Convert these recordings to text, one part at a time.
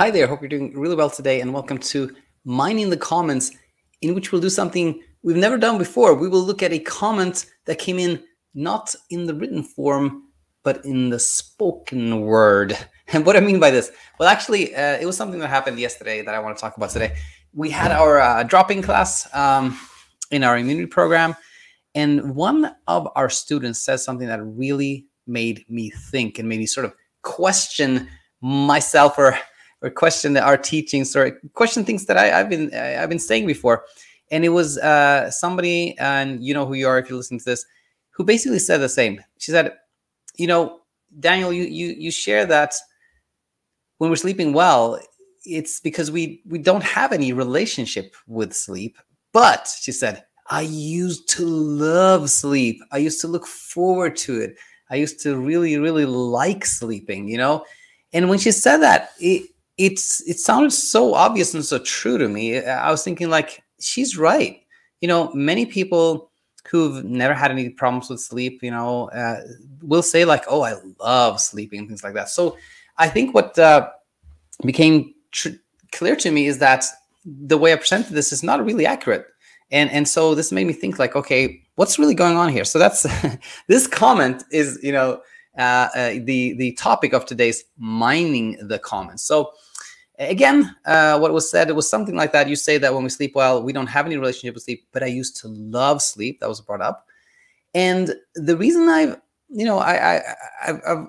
Hi there, hope you're doing really well today, and welcome to Mining the Comments, in which we'll do something we've never done before. We will look at a comment that came in not in the written form, but in the spoken word. And what I mean by this, well, actually, uh, it was something that happened yesterday that I want to talk about today. We had our uh, drop-in class um, in our immunity program, and one of our students said something that really made me think and made me sort of question myself or or question that our teachings or question things that I, have been I've been saying before. And it was uh, somebody, and you know who you are if you listen to this, who basically said the same. She said, "You know, Daniel, you you you share that when we're sleeping well, it's because we we don't have any relationship with sleep. But she said, I used to love sleep. I used to look forward to it. I used to really, really like sleeping, you know? And when she said that, it it's it sounded so obvious and so true to me. I was thinking like she's right. You know, many people who've never had any problems with sleep, you know, uh, will say like, "Oh, I love sleeping," and things like that. So, I think what uh, became tr- clear to me is that the way I presented this is not really accurate, and and so this made me think like, okay, what's really going on here? So that's this comment is you know uh, uh, the the topic of today's mining the comments. So again, uh, what was said, it was something like that. You say that when we sleep well, we don't have any relationship with sleep, but I used to love sleep. That was brought up. And the reason I've, you know, I, I, I've, I've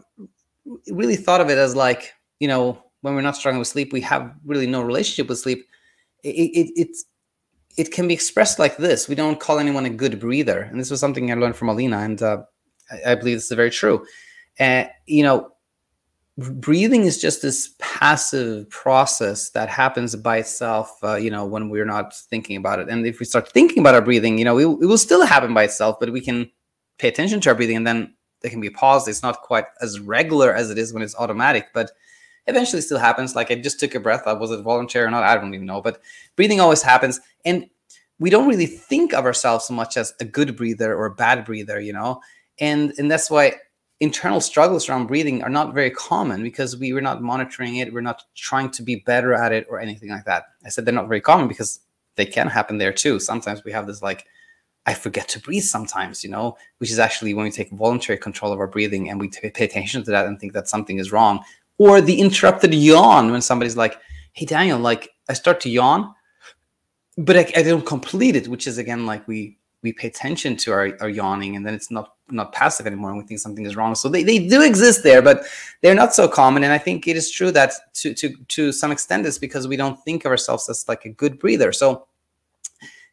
really thought of it as like, you know, when we're not struggling with sleep, we have really no relationship with sleep. It, it, it, it can be expressed like this. We don't call anyone a good breather. And this was something I learned from Alina, and uh, I, I, believe this is very true. Uh, you know, breathing is just this passive process that happens by itself uh, you know when we're not thinking about it. And if we start thinking about our breathing you know it, it will still happen by itself but we can pay attention to our breathing and then there can be a pause. It's not quite as regular as it is when it's automatic but eventually still happens. Like i just took a breath. I was it voluntary or not? I don't even know but breathing always happens. And we don't really think of ourselves so much as a good breather or a bad breather you know? And and that's why internal struggles around breathing are not very common because we were not monitoring it. We're not trying to be better at it or anything like that. I said they're not very common because they can happen there too. Sometimes we have this like, I forget to breathe sometimes, you know, which is actually when we take voluntary control of our breathing and we pay attention to that and think that something is wrong. Or the interrupted yawn when somebody's like, hey, Daniel, like I start to yawn, but I, I don't complete it, which is again like we we pay attention to our, our yawning and then it's not not passive anymore and we think something is wrong. So they, they do exist there but they're not so common. And i think it is true that to to to some extent it's because we don't think of ourselves as like a good breather. So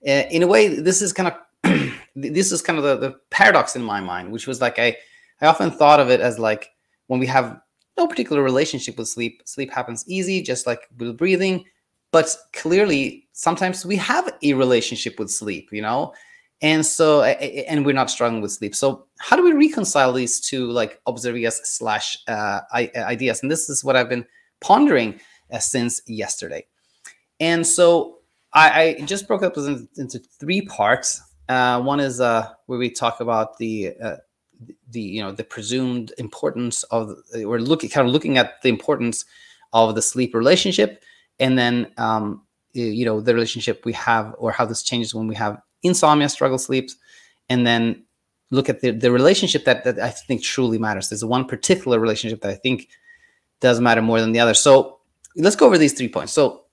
uh, in a way this is kind of this is kind of the, the paradox in my mind which was like i i often thought of it as like when we have no particular relationship with sleep sleep happens easy just like with breathing. But clearly sometimes we have a relationship with sleep you know and so and we're not struggling with sleep. So how do we reconcile these two like observias slash uh, ideas? And this is what i've been pondering uh, since yesterday. And so i, I just broke up into three parts. Uh, one is uh, where we talk about the uh, the you know the presumed importance of we're looking kind of looking at the importance of the sleep relationship. And then um, you know the relationship we have or how this changes when we have insomnia, struggle sleeps, and then look at the, the relationship that, that I think truly matters. There's one particular relationship that I think does matter more than the other. So let's go over these three points. So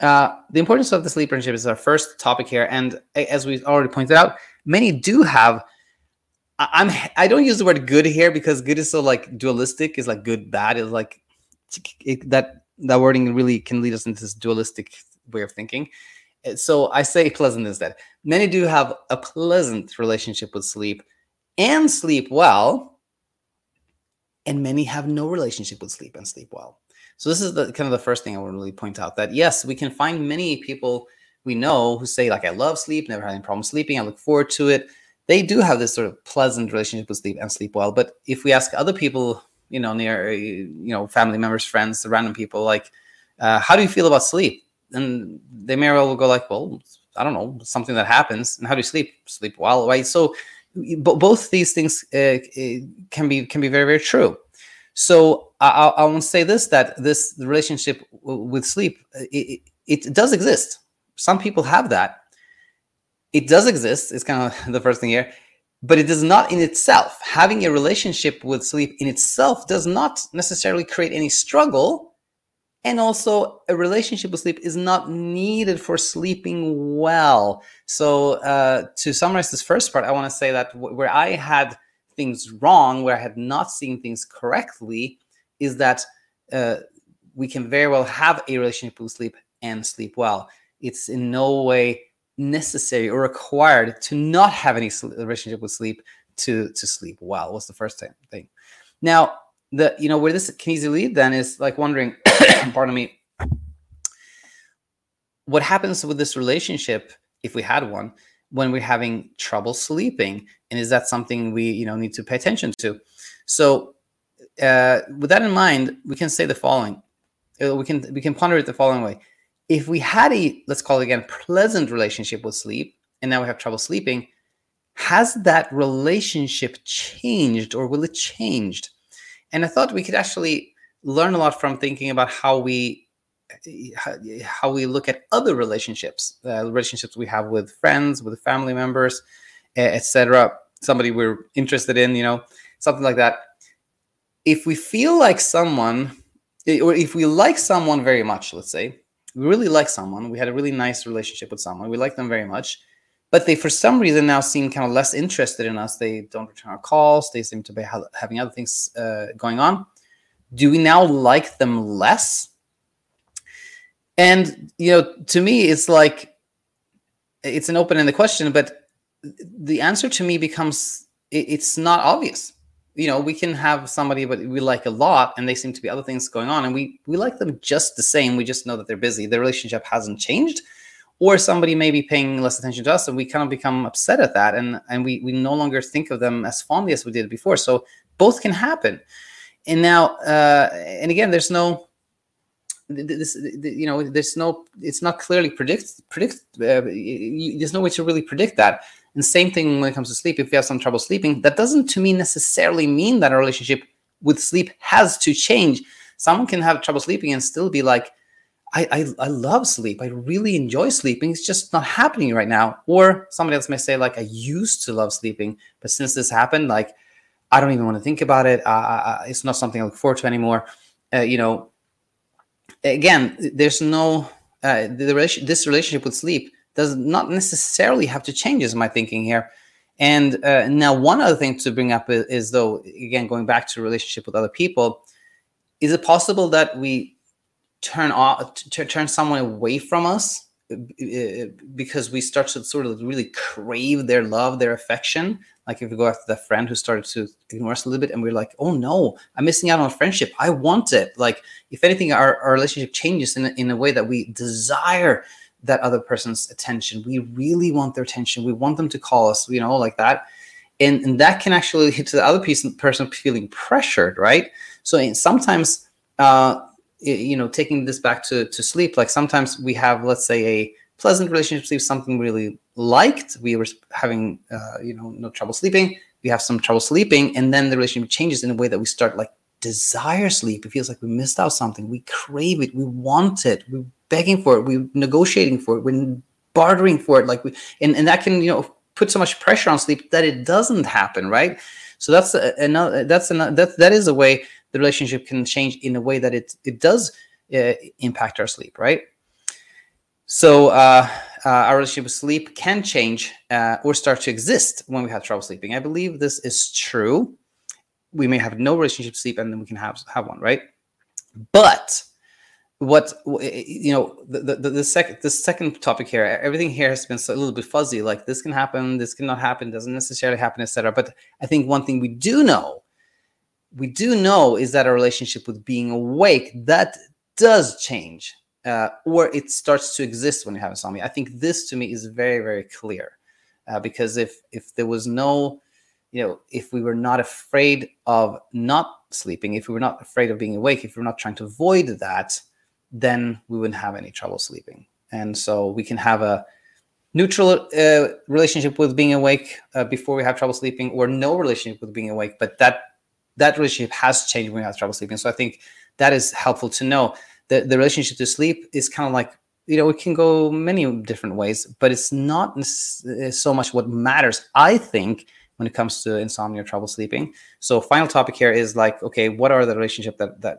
uh, the importance of the sleep relationship is our first topic here, and as we already pointed out, many do have. I'm I don't use the word good here because good is so like dualistic. Is like good bad is like it, that that wording really can lead us into this dualistic way of thinking. So I say pleasant instead. Many do have a pleasant relationship with sleep and sleep well, and many have no relationship with sleep and sleep well. So this is the kind of the first thing I want to really point out that yes, we can find many people we know who say like I love sleep, never had any problem sleeping, I look forward to it. They do have this sort of pleasant relationship with sleep and sleep well. But if we ask other people, you know, near you know family members, friends, the random people, like, uh, how do you feel about sleep? And they may well go like, well, I don't know, something that happens. And how do you sleep? Sleep well, right? So both these things uh, uh, can be can be very very true. So I, I want to say this that this relationship with sleep it, it, it does exist. Some people have that. It does exist. It's kind of the first thing here, but it does not in itself. Having a relationship with sleep in itself does not necessarily create any struggle. And also, a relationship with sleep is not needed for sleeping well. So, uh, to summarize this first part, I want to say that where I had things wrong, where I had not seen things correctly, is that uh, we can very well have a relationship with sleep and sleep well. It's in no way necessary or required to not have any relationship with sleep to to sleep well. Was the first thing. Now, the you know where this can easily lead then is like wondering, pardon me, what happens with this relationship if we had one when we're having trouble sleeping, and is that something we you know need to pay attention to? So uh, with that in mind, we can say the following. Uh, we can we can ponder it the following way. If we had a let's call it again pleasant relationship with sleep, and now we have trouble sleeping, has that relationship changed or will it changed? And I thought we could actually learn a lot from thinking about how we how we look at other relationships, uh, relationships we have with friends, with family members, etc. Somebody we're interested in, you know, something like that if we feel like someone, or if we like someone very much, let's say, we really like someone, we had a really nice relationship with someone, we like them very much, but they for some reason now seem kind of less interested in us. They don't return our calls. They seem to be ha- having other things uh, going on. Do we now like them less? And you know, to me, it's like it's an open-ended question, but the answer to me becomes it's not obvious you know we can have somebody but we like a lot and they seem to be other things going on and we we like them just the same we just know that they're busy the relationship hasn't changed or somebody may be paying less attention to us and we kind of become upset at that and and we we no longer think of them as fondly as we did before so both can happen and now uh and again there's no this you know there's no it's not clearly predict predict uh, there's no way to really predict that and same thing when it comes to sleep. If you have some trouble sleeping, that doesn't to me necessarily mean that a relationship with sleep has to change. Someone can have trouble sleeping and still be like, I, I, I love sleep. I really enjoy sleeping. It's just not happening right now. Or somebody else may say, like, I used to love sleeping, but since this happened, like, I don't even want to think about it. Uh, it's not something I look forward to anymore. Uh, you know, again, there's no uh, the, the this relationship with sleep does not necessarily have to change is my thinking here and uh, now one other thing to bring up is, is, though again going back to relationship with other people is it possible that we turn off t- turn someone away from us uh, uh, because we start to sort of really crave their love their affection like if we go after the friend who started to ignore us a little bit and we're like oh no i'm missing out on friendship i want it like if anything our, our relationship changes in, in a way that we desire that other person's attention. We really want their attention. We want them to call us, you know, like that. And, and that can actually hit to the other person feeling pressured, right? So sometimes, uh, you know, taking this back to, to sleep, like sometimes we have, let's say, a pleasant relationship sleep, something really liked. We were having, uh, you know, no trouble sleeping. We have some trouble sleeping, and then the relationship changes in a way that we start like desire sleep. It feels like we missed out something. We crave it. We want it. We're begging for it. We're negotiating for it. We're bartering for it. Like we, and, and that can, you know, put so much pressure on sleep that it doesn't happen. Right. So that's another, that's another, that, that is a way the relationship can change in a way that it, it does uh, impact our sleep. Right. So, uh, uh, our relationship with sleep can change uh, or start to exist when we have trouble sleeping. I believe this is true we may have no relationship sleep and then we can have have one right but what you know the, the, the second the second topic here everything here has been a little bit fuzzy like this can happen this cannot happen doesn't necessarily happen etc but i think one thing we do know we do know is that a relationship with being awake that does change uh, or it starts to exist when you have insomnia i think this to me is very very clear uh, because if if there was no you know, if we were not afraid of not sleeping, if we were not afraid of being awake, if we are not trying to avoid that, then we wouldn't have any trouble sleeping. And so we can have a neutral uh, relationship with being awake uh, before we have trouble sleeping, or no relationship with being awake. But that that relationship has changed when you have trouble sleeping. So I think that is helpful to know. The the relationship to sleep is kind of like you know it can go many different ways, but it's not so much what matters. I think when it comes to insomnia or trouble sleeping. So final topic here is like, okay, what are the relationship that that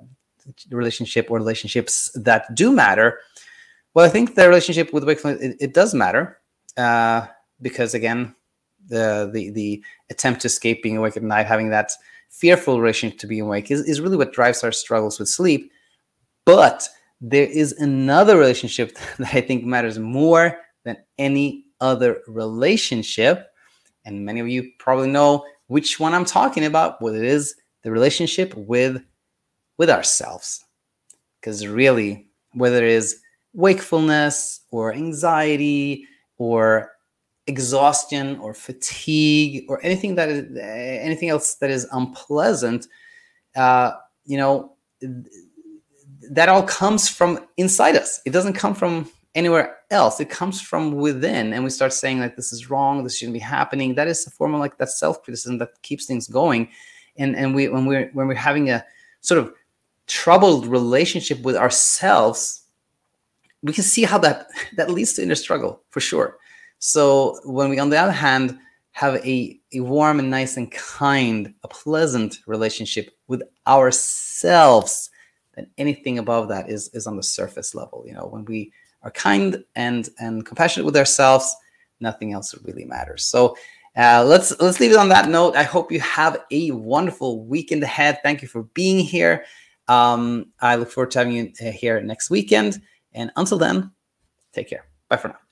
relationship or relationships that do matter? Well, I think the relationship with wakefulness it, it does matter uh, because again, the the the attempt to escape being awake at night, having that fearful relationship to being awake, is, is really what drives our struggles with sleep. But there is another relationship that I think matters more than any other relationship, and many of you probably know which one I'm talking about. What it is, the relationship with with ourselves, because really, whether it is wakefulness or anxiety or exhaustion or fatigue or anything that is anything else that is unpleasant uh, you know that all comes from inside us. It doesn't come from anywhere else. It comes from within. And we start saying like this is wrong. This shouldn't be happening. That is a form of like that self-criticism that keeps things going. And and we when we're when we're having a sort of troubled relationship with ourselves we can see how that that leads to inner struggle for sure so when we, on the other hand, have a, a warm and nice and kind, a pleasant relationship with ourselves, then anything above that is, is on the surface level. You know, when we are kind and, and compassionate with ourselves, nothing else really matters. So uh, let's let's leave it on that note. I hope you have a wonderful weekend ahead. Thank you for being here. Um, I look forward to having you uh, here next weekend. And until then, take care. Bye for now.